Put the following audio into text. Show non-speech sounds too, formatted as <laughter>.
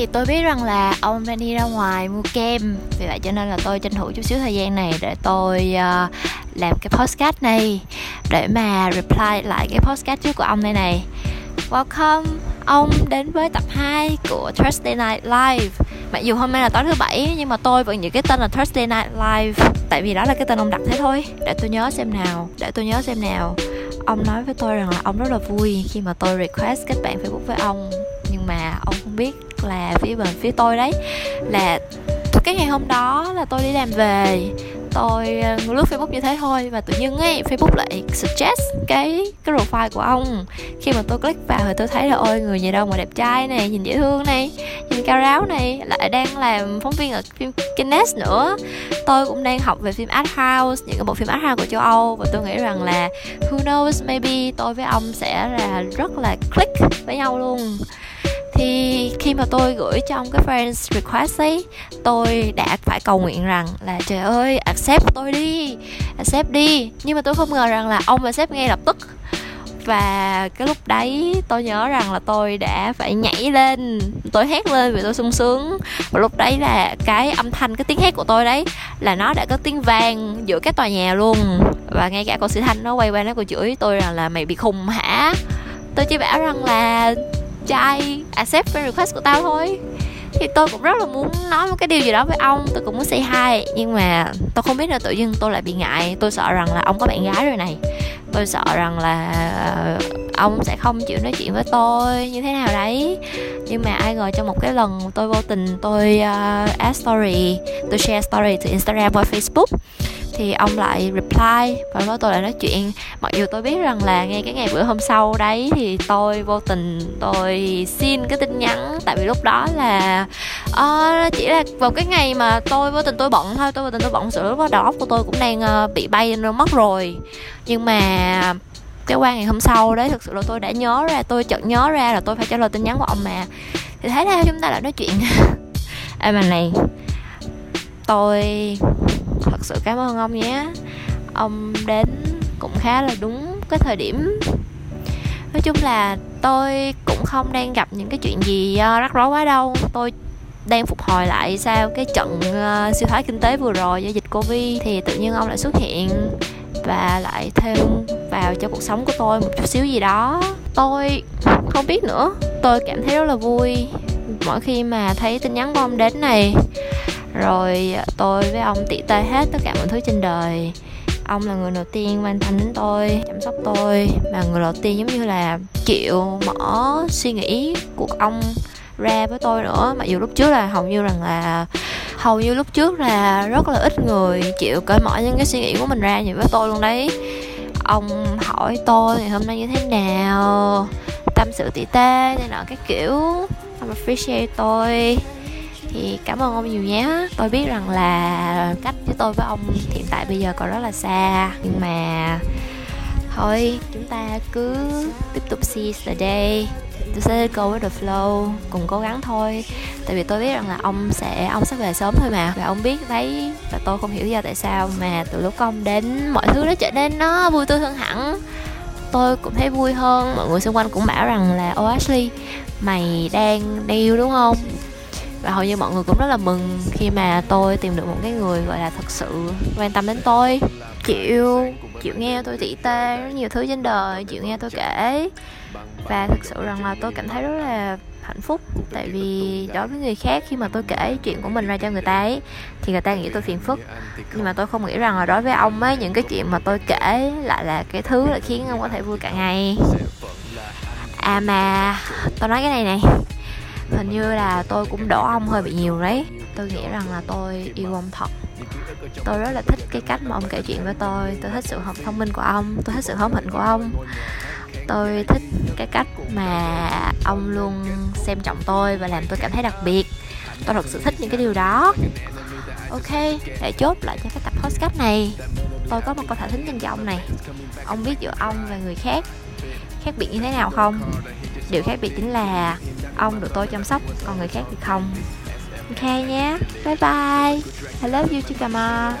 thì tôi biết rằng là ông đang đi ra ngoài mua kem. Vì vậy cho nên là tôi tranh thủ chút xíu thời gian này để tôi uh, làm cái podcast này Để mà reply lại cái podcast trước của ông đây này. Welcome ông đến với tập 2 của Thursday Night Live. Mặc dù hôm nay là tối thứ bảy nhưng mà tôi vẫn giữ cái tên là Thursday Night Live. Tại vì đó là cái tên ông đặt thế thôi. Để tôi nhớ xem nào Để tôi nhớ xem nào. Ông nói với tôi rằng là ông rất là vui khi mà tôi request kết bạn Facebook với ông. Nhưng mà ông không biết là phía bên phía tôi đấy. Là cái ngày hôm đó là tôi đi làm về. Tôi ờ, lướt facebook như thế thôi và tự nhiên ấy, facebook lại suggest cái cái profile của ông. Khi mà tôi click vào thì tôi thấy là, ôi, người gì đâu mà đẹp trai này, nhìn dễ thương này, nhìn cao ráo này. Lại đang làm phóng viên ở phim Guinness nữa. Tôi cũng đang học về phim art house, những cái bộ phim art house của châu âu. Và tôi nghĩ rằng là, who knows, maybe tôi với ông sẽ là rất là click với nhau luôn thì khi mà tôi gửi trong cái friends request ấy, tôi đã phải cầu nguyện rằng là, trời ơi, accept tôi đi, accept đi. Nhưng mà tôi không ngờ rằng là ông accept ngay lập tức. Và cái lúc đấy tôi nhớ rằng là tôi đã phải nhảy lên, tôi hét lên vì tôi sung sướng. Và lúc đấy là cái âm thanh, cái tiếng hét của tôi đấy là nó đã có tiếng vang giữa các tòa nhà luôn. Và ngay cả cô sĩ thanh nó quay qua nó còn chửi tôi rằng là mày bị khùng hả? Tôi chỉ bảo rằng là trai accept friend request của tao thôi. Thì tôi cũng rất là muốn nói một cái điều gì đó với ông tôi cũng muốn say hi. Nhưng mà tôi không biết là tự dưng tôi lại bị ngại. Tôi sợ rằng là ông có bạn gái rồi này. Tôi sợ rằng là ờ, ông sẽ không chịu nói chuyện với tôi như thế nào đấy. Nhưng mà ai ngờ trong một cái lần tôi vô tình tôi uh, add story tôi share story từ instagram qua facebook thì ông lại reply và nói tôi lại nói chuyện. Mặc dù tôi biết rằng là ngay cái ngày bữa hôm sau đấy thì tôi vô tình tôi xin cái tin nhắn tại vì lúc đó là uh, chỉ là vào cái ngày mà tôi vô tình tôi bận thôi tôi vô tình tôi bận sự lúc đó đầu óc của tôi cũng đang uh, bị bay lên mất rồi. Nhưng mà cái qua ngày hôm sau đấy thực sự là tôi đã nhớ ra tôi chợt nhớ ra là tôi phải trả lời tin nhắn của ông mà. Thì thấy ra chúng ta lại nói chuyện. Em <laughs> à, mà này tôi thật sự cảm ơn ông nhé. Ông đến cũng khá là đúng cái thời điểm. Nói chung là tôi cũng không đang gặp những cái chuyện gì ờ, rắc rối quá đâu. Tôi đang phục hồi lại sau cái trận uh, thoái kinh tế vừa rồi do dịch covid thì tự nhiên ông lại xuất hiện và lại thêm vào cho cuộc sống của tôi một chút xíu gì đó. Tôi không biết nữa. Tôi cảm thấy rất là vui. Mỗi khi mà thấy tin nhắn của ông đến này rồi tôi với ông tỉ tê hết tất cả mọi thứ trên đời. Ông là người đầu tiên quan tâm đến tôi, chăm sóc tôi, mà người đầu tiên giống như là chịu mở suy nghĩ của ông ra với tôi nữa. Mặc dù lúc trước là hầu như rằng là, hầu như lúc trước là rất là ít người chịu cởi mở những cái suy nghĩ của mình ra như với tôi luôn đấy. Ông hỏi tôi ngày hôm nay như thế nào, tâm sự tỉ tê này nọ cái kiểu. Ông appreciate tôi thì cảm ơn ông nhiều nhé. Tôi biết rằng là cách với tôi với ông hiện tại bây giờ còn rất là xa. Nhưng mà thôi, chúng ta cứ tiếp tục seize the day tôi sẽ go with the flow, cùng cố gắng thôi. Tại vì tôi biết rằng là ông sẽ ông sẽ về sớm thôi mà. Và ông biết đấy, và tôi không hiểu do tại sao mà từ lúc ông đến mọi thứ nó trở nên nó vui tươi hơn hẳn. Tôi cũng thấy vui hơn. Mọi người xung quanh cũng bảo rằng là ô Ashley, mày đang điêu đúng không? Và hầu như mọi người cũng rất là mừng khi mà tôi tìm được một cái người gọi là thật sự quan tâm đến tôi. Chịu chịu nghe tôi tỉ tê rất nhiều thứ trên đời, chịu nghe tôi kể. Và thực sự rằng là tôi cảm thấy rất là hạnh phúc, tại vì đối với người khác khi mà tôi kể chuyện của mình ra cho người ta ấy, thì người ta nghĩ tôi phiền phức. Nhưng mà tôi không nghĩ rằng là đối với ông ấy, những cái chuyện mà tôi kể lại là cái thứ là khiến ông có thể vui cả ngày. À mà, tôi nói cái này này hình như là tôi cũng đổ ông hơi bị nhiều đấy. Tôi nghĩ rằng là tôi yêu ông thật. Tôi rất là thích cái cách mà ông kể chuyện với tôi. Tôi thích sự học thông minh của ông. Tôi thích sự hóm hỉnh của ông. Tôi thích cái cách mà ông luôn xem trọng tôi và làm tôi cảm thấy đặc biệt. Tôi thật sự thích những cái điều đó. Ok, để chốt lại cho cái tập podcast này. Tôi có một câu thả thính dành cho ông này. Ông biết giữa ông và người khác khác biệt như thế nào không? Điều khác biệt chính là ông được tôi chăm sóc, còn người khác thì không. Ok nhé. Bye bye. I love you Chikama